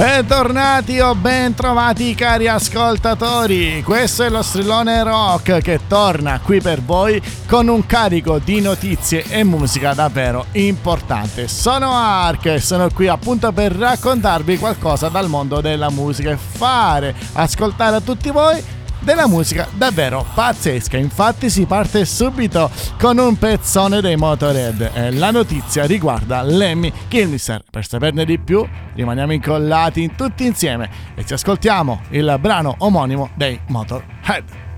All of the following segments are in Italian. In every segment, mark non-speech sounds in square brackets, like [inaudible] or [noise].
Bentornati o bentrovati cari ascoltatori, questo è lo strillone rock che torna qui per voi con un carico di notizie e musica davvero importante. Sono Ark e sono qui appunto per raccontarvi qualcosa dal mondo della musica e fare ascoltare a tutti voi della musica davvero pazzesca. Infatti si parte subito con un pezzone dei Motorhead e la notizia riguarda Lemmy Kilmister. Per saperne di più rimaniamo incollati tutti insieme e ci ascoltiamo il brano omonimo dei Motorhead.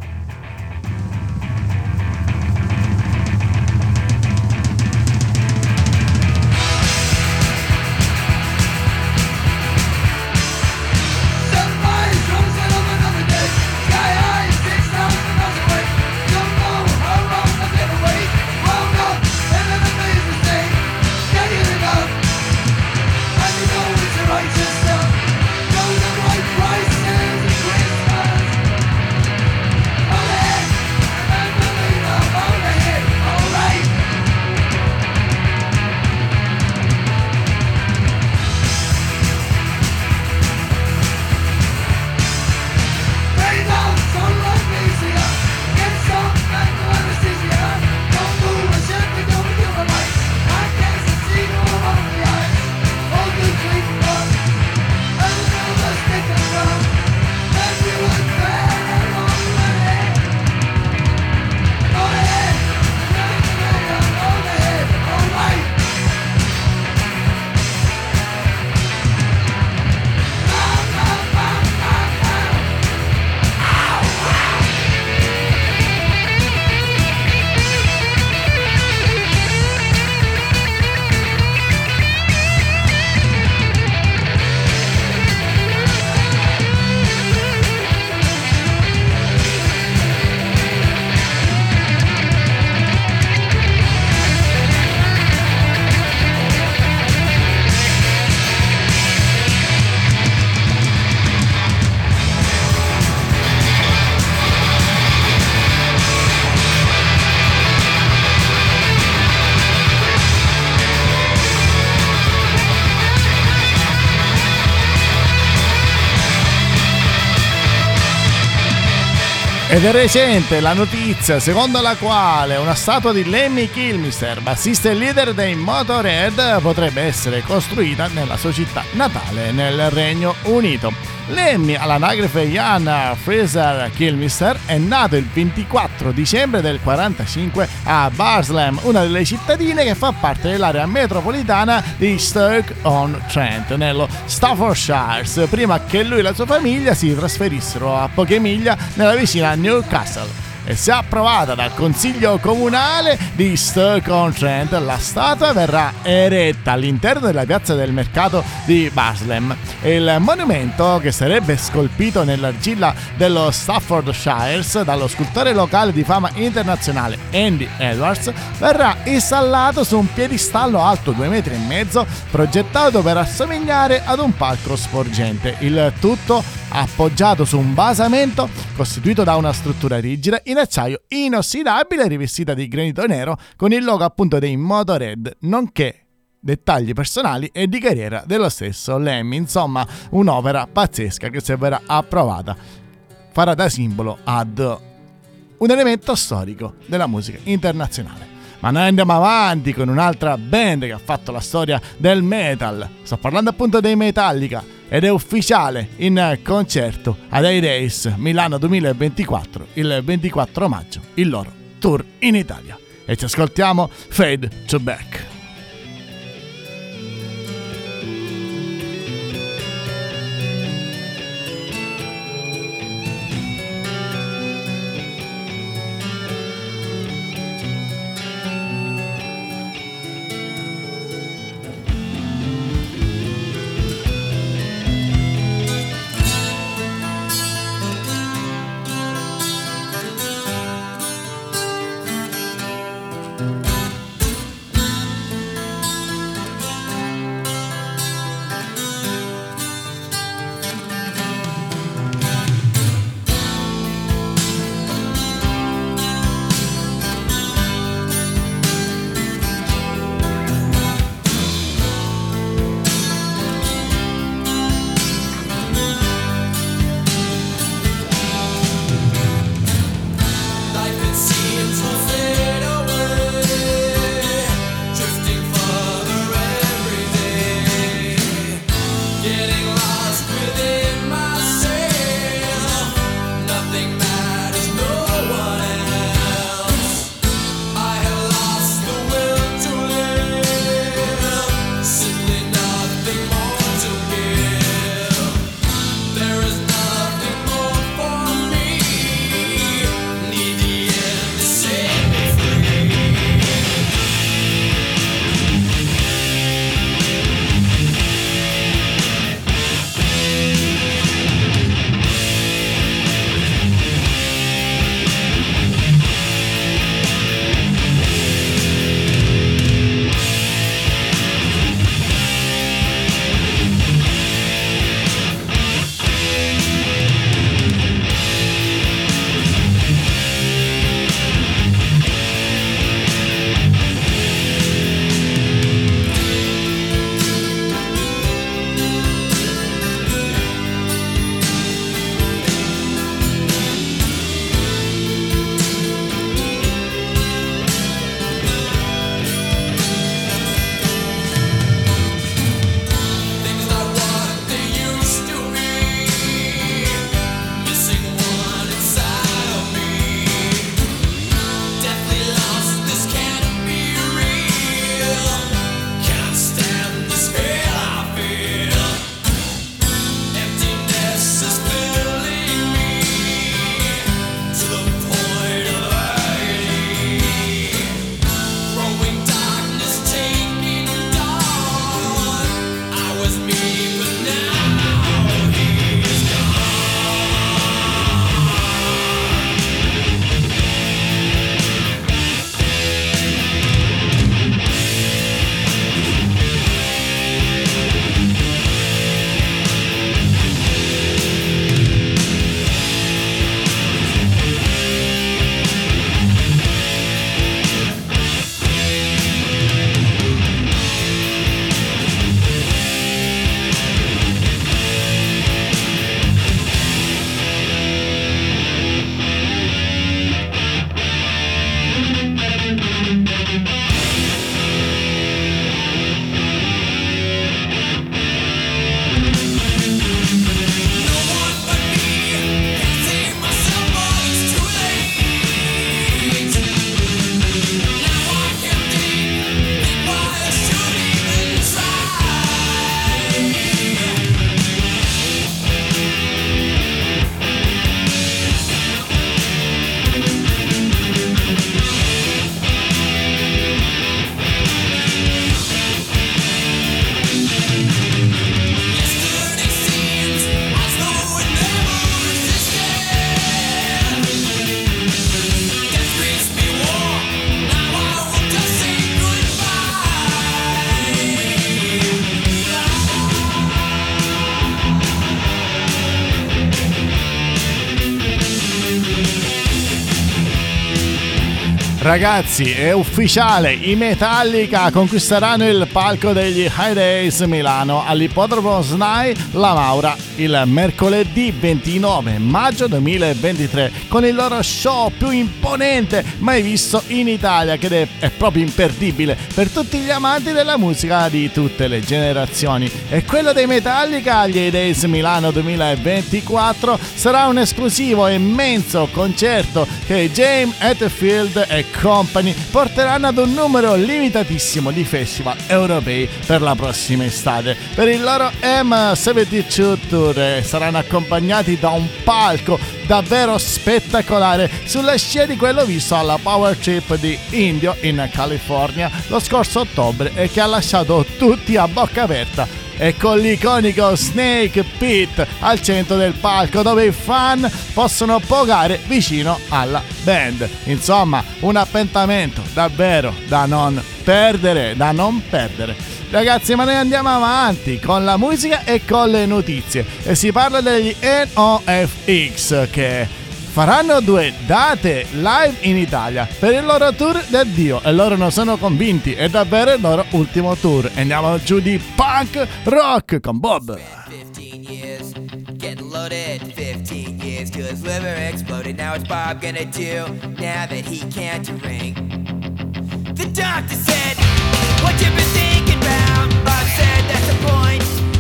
Ed è recente la notizia secondo la quale una statua di Lemmy Kilmister, bassista e leader dei Motorhead, potrebbe essere costruita nella sua città natale nel Regno Unito. Lemmy, all'anagrafe Jan Fraser Kilmister, è nato il 24 dicembre del 45 a Barslem, una delle cittadine che fa parte dell'area metropolitana di Stoke-on-Trent, nello Staffordshire, prima che lui e la sua famiglia si trasferissero a poche miglia nella vicina Newcastle e se approvata dal Consiglio Comunale di Stoke-on-Trent, la statua verrà eretta all'interno della piazza del mercato di Baslem. Il monumento, che sarebbe scolpito nell'argilla dello Staffordshire dallo scultore locale di fama internazionale Andy Edwards, verrà installato su un piedistallo alto 2,5 metri, progettato per assomigliare ad un palco sporgente. Il tutto appoggiato su un basamento costituito da una struttura rigida in acciaio inossidabile rivestita di granito nero con il logo appunto dei Motorhead, nonché dettagli personali e di carriera dello stesso Lemmy. Insomma, un'opera pazzesca che se verrà approvata farà da simbolo ad un elemento storico della musica internazionale. Ma noi andiamo avanti con un'altra band che ha fatto la storia del metal. Sto parlando appunto dei Metallica ed è ufficiale in concerto ad A-Days Milano 2024 il 24 maggio, il loro tour in Italia. E ci ascoltiamo Fade to Back. Ragazzi, è ufficiale, i Metallica conquisteranno il palco degli High Days Milano all'ippodromo SNAI La Maura il mercoledì 29 maggio 2023 con il loro show più imponente mai visto in Italia che è, proprio imperdibile per tutti gli amanti della musica di tutte le generazioni. E quello dei Metallica agli High Days Milano 2024 sarà un esclusivo immenso concerto che James Hetfield e Company porteranno ad un numero limitatissimo di festival europei per la prossima estate. Per il loro M72 Tour saranno accompagnati da un palco davvero spettacolare sulla scia di quello visto alla Power Trip di Indio in California lo scorso ottobre e che ha lasciato tutti a bocca aperta e con l'iconico Snake Pit al centro del palco dove i fan possono pogare vicino alla band. Insomma, un appuntamento davvero da non perdere, da non perdere. Ragazzi, ma noi andiamo avanti con la musica e con le notizie e si parla degli NOFX che faranno due date live in Italia per il loro tour d'addio e loro non sono convinti, è davvero il loro ultimo tour. Andiamo giù di punk rock con Bob. 15 years, getting loaded, 15 years till his liver exploded. Now what's Bob gonna do now that he can't drink? The doctor said, What you been thinking about? Bob said, That's the point.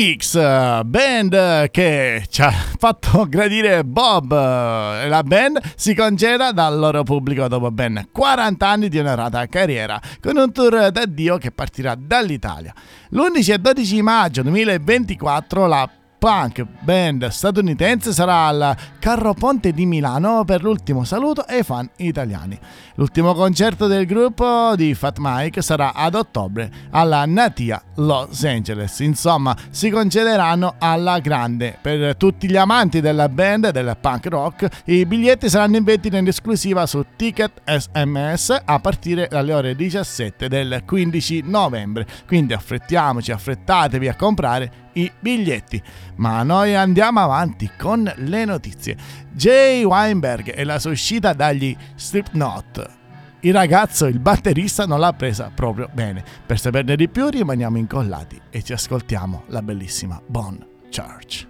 X, band che ci ha fatto [laughs] gradire Bob. La band si congeda dal loro pubblico dopo ben 40 anni di onorata carriera, con un tour d'addio che partirà dall'Italia. L'11 e 12 maggio 2024 la punk band statunitense sarà al Carro Ponte di Milano per l'ultimo saluto ai fan italiani. L'ultimo concerto del gruppo di Fat Mike sarà ad ottobre alla Natia Los Angeles. Insomma, si concederanno alla grande. Per tutti gli amanti della band del punk rock, i biglietti saranno in vendita in esclusiva su Ticket SMS a partire dalle ore 17 del 15 novembre. Quindi affrettiamoci, affrettatevi a comprare i biglietti. Ma noi andiamo avanti con le notizie. Jay Weinberg e la sua uscita dagli Slipknot. Il ragazzo, il batterista, non l'ha presa proprio bene. Per saperne di più rimaniamo incollati e ci ascoltiamo la bellissima Bon Church.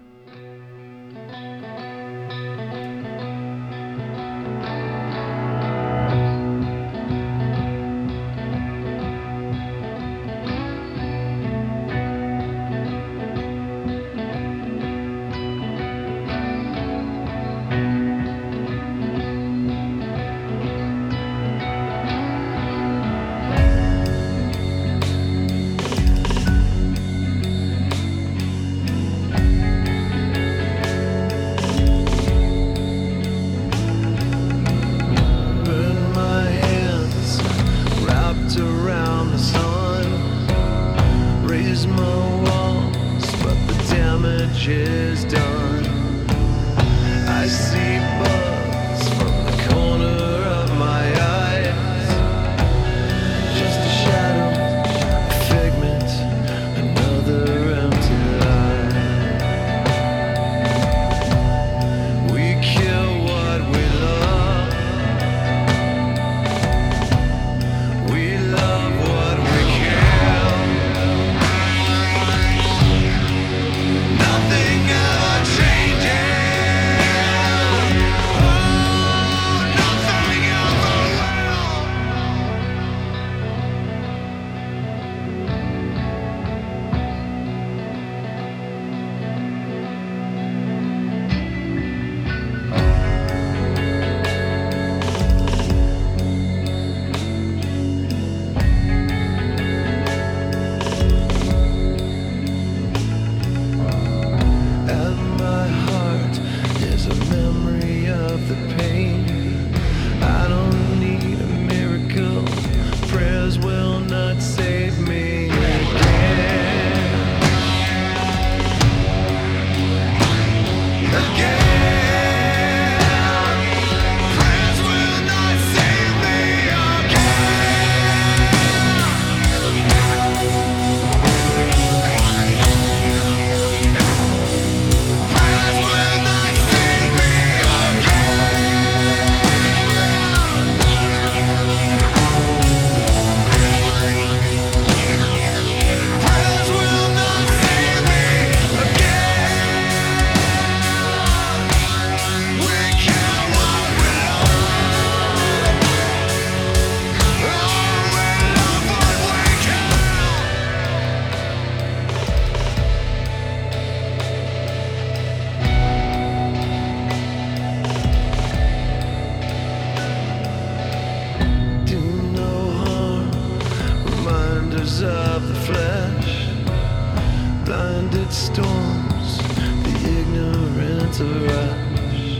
blinded storms, the ignorant rush.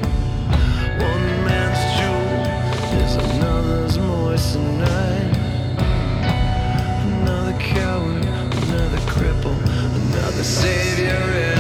One man's jewel is another's moistened eye. Another coward, another cripple, another savior.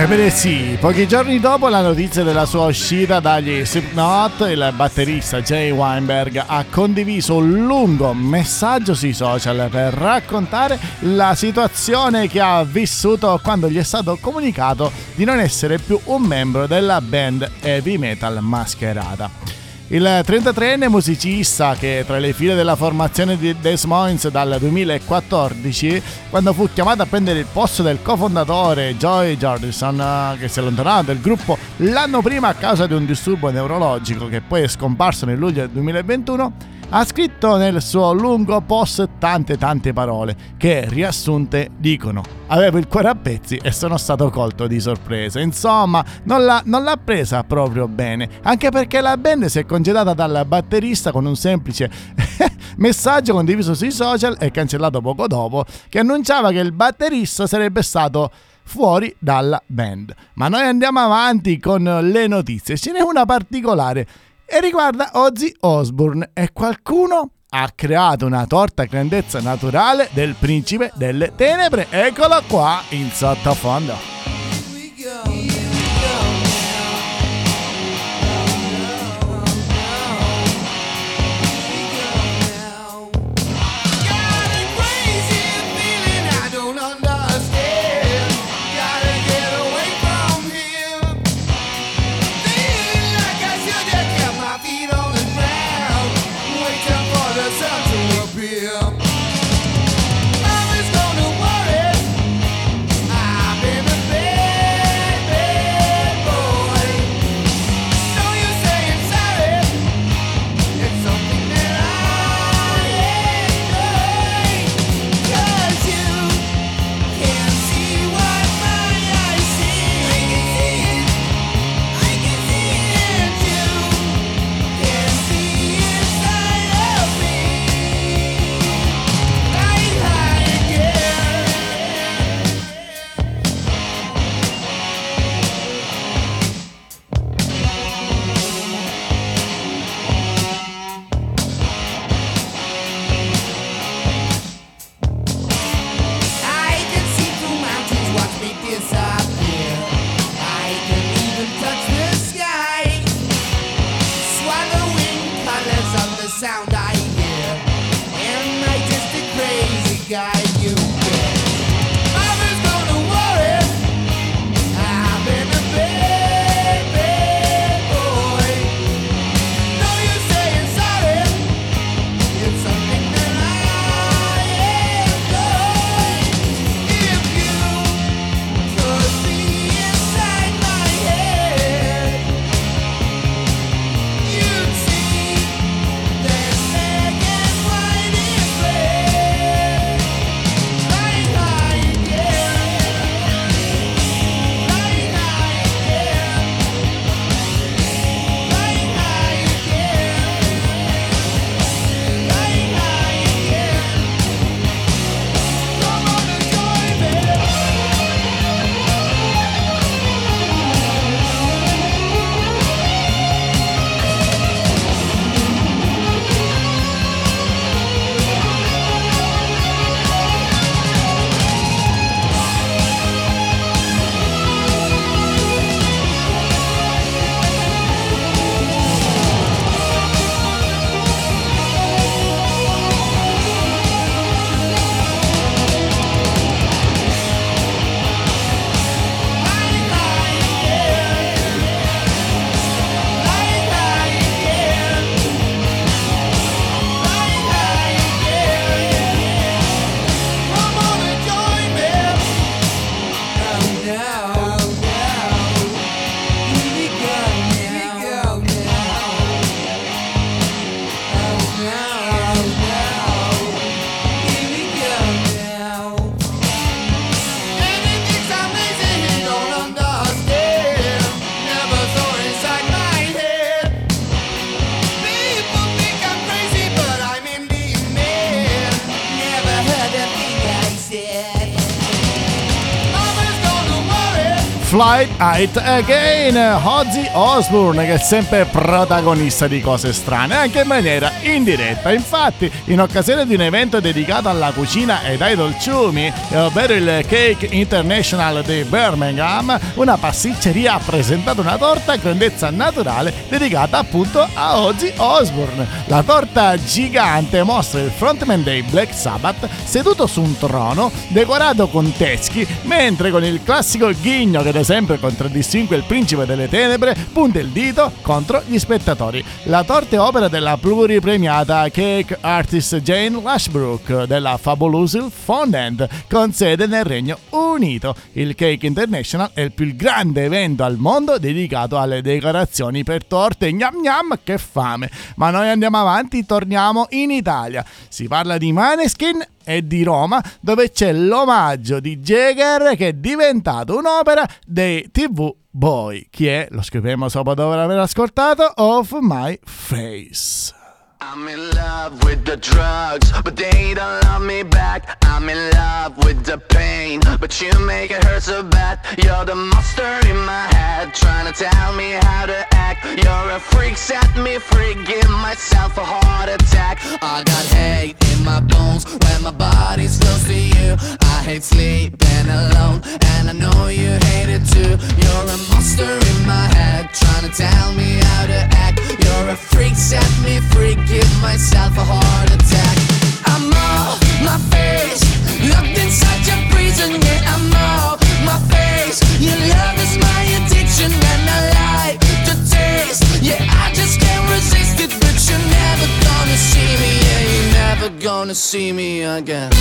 Ebbene sì, pochi giorni dopo la notizia della sua uscita dagli Slipknot, il batterista Jay Weinberg ha condiviso un lungo messaggio sui social per raccontare la situazione che ha vissuto quando gli è stato comunicato di non essere più un membro della band heavy metal mascherata. Il 33enne musicista che è tra le file della formazione di Des Moines dal 2014, quando fu chiamato a prendere il posto del cofondatore Joey Jordison, che si è allontanato dal gruppo l'anno prima a causa di un disturbo neurologico che poi è scomparso nel luglio del 2021, ha scritto nel suo lungo post tante tante parole che riassunte dicono avevo il cuore a pezzi e sono stato colto di sorpresa. Insomma, non l'ha, non l'ha presa proprio bene, anche perché la band si è congedata dal batterista con un semplice [laughs] messaggio condiviso sui social e cancellato poco dopo che annunciava che il batterista sarebbe stato fuori dalla band. Ma noi andiamo avanti con le notizie. Ce n'è una particolare e riguarda Ozzy Osbourne e qualcuno ha creato una torta grandezza naturale del principe delle tenebre. Eccola qua in sottofondo. Flight It Again, Ozzy Osbourne che è sempre protagonista di cose strane, anche in maniera indiretta. Infatti, in occasione di un evento dedicato alla cucina ed ai dolciumi, ovvero il Cake International di Birmingham, una pasticceria ha presentato una torta a grandezza naturale dedicata appunto a Ozzy Osbourne. La torta gigante mostra il frontman dei Black Sabbath seduto su un trono decorato con teschi, mentre con il classico ghigno che sempre contraddistingue il principe delle tenebre, punta il dito contro gli spettatori. La torta è opera della pluripremiata cake artist Jane Lashbrook della Fabulous Fondant, con sede nel Regno Unito. Il Cake International è il più grande evento al mondo dedicato alle decorazioni per torte. Gnam gnam, che fame! Ma noi andiamo avanti, torniamo in Italia. Si parla di Maneskin e di Roma, dove c'è l'omaggio di Jagger che è diventato un'opera dei TV Boy. Chi è? Lo scriviamo sopra dopo aver ascoltato Of My Face. I'm in love with the drugs, but they don't love me back. I'm in love with the pain, but you make it hurt so bad. You're the monster in my head, trying to tell me how to act. You're a freak, set me free, give myself a heart attack. I got hate in my bones when my body's close to you. I hate sleeping alone, and I know you hate it too. You're a monster in my head, trying to tell me how to act. You're a freak, set me free give myself a heart attack. I'm off my face, locked inside your prison. Yeah, I'm off my face. Your love is my addiction, and I like the taste. Yeah, I just can't resist it, but you're never gonna see me. Yeah, you're never gonna see me again.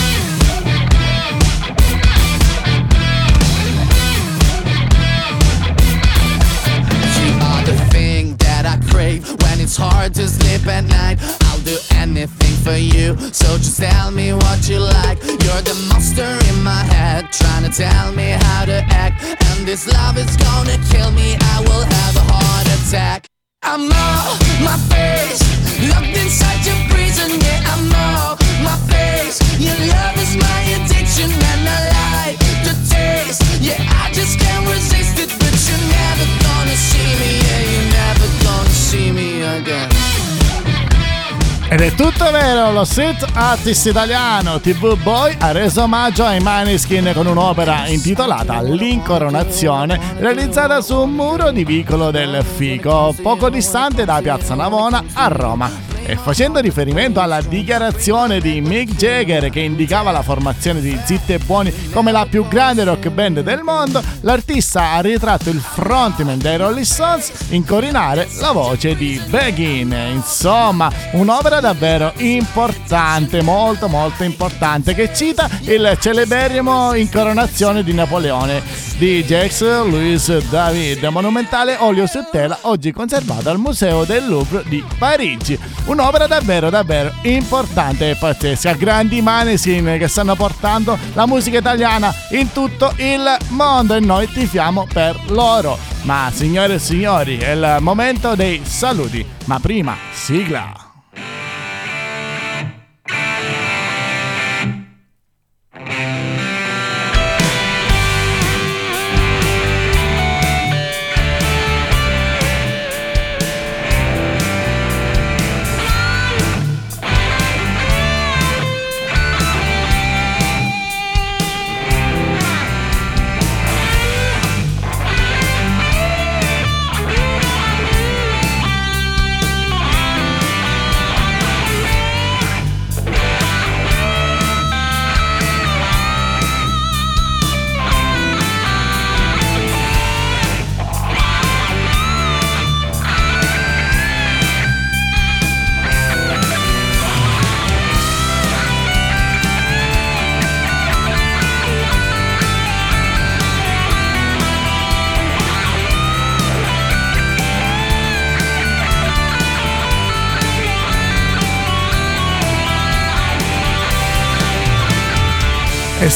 It's hard to sleep at night. I'll do anything for you, so just tell me what you like. You're the monster in my head, trying to tell me how to act. And this love is gonna kill me, I will have a heart attack. I'm off my face, locked inside your prison. Yeah, I'm off my face. Your love is my Ed è tutto vero, lo street artist italiano TV Boy ha reso omaggio ai Maneskin con un'opera intitolata L'Incoronazione, realizzata su un muro di Vicolo del Fico, poco distante da Piazza Navona a Roma e facendo riferimento alla dichiarazione di Mick Jagger che indicava la formazione di Zitti e Buoni come la più grande rock band del mondo, l'artista ha ritratto il frontman dei Rolling Stones in corinare la voce di Begin. Insomma, un'opera davvero importante, molto molto importante, che cita il celeberrimo Incoronazione di Napoleone di Jacques Louis David, monumentale olio su tela oggi conservato al Museo del Louvre di Parigi. Un un'opera davvero davvero importante e pazzesca. Grandi manesin che stanno portando la musica italiana in tutto il mondo e noi tifiamo per loro. Ma signore e signori, è il momento dei saluti. Ma prima, sigla.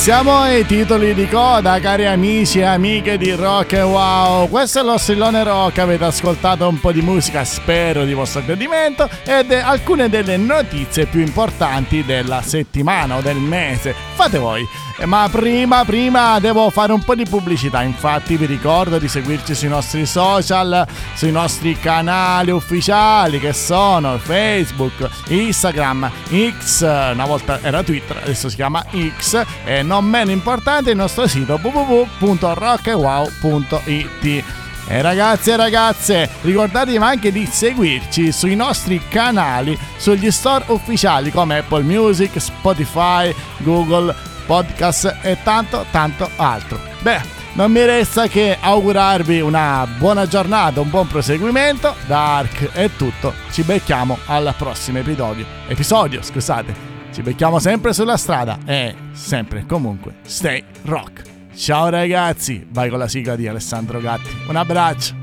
Siamo ai titoli di coda, cari amici e amiche di Rock Wow. Questo è lo strillone rock, avete ascoltato un po' di musica, spero di vostro gradimento, ed alcune delle notizie più importanti della settimana o del mese. Fate voi. Eh, ma prima, prima devo fare un po' di pubblicità, infatti vi ricordo di seguirci sui nostri social, sui nostri canali ufficiali che sono Facebook, Instagram, X, una volta era Twitter, adesso si chiama X e non meno importante il nostro sito www.rockwow.it. E ragazzi e ragazze, ricordatevi anche di seguirci sui nostri canali, sugli store ufficiali come Apple Music, Spotify, Google podcast e tanto tanto altro. Beh, non mi resta che augurarvi una buona giornata, un buon proseguimento. Da Ark è tutto. Ci becchiamo al prossimo episodio. Episodio, scusate. Ci becchiamo sempre sulla strada e sempre comunque stay rock. Ciao ragazzi, vai con la sigla di Alessandro Gatti. Un abbraccio.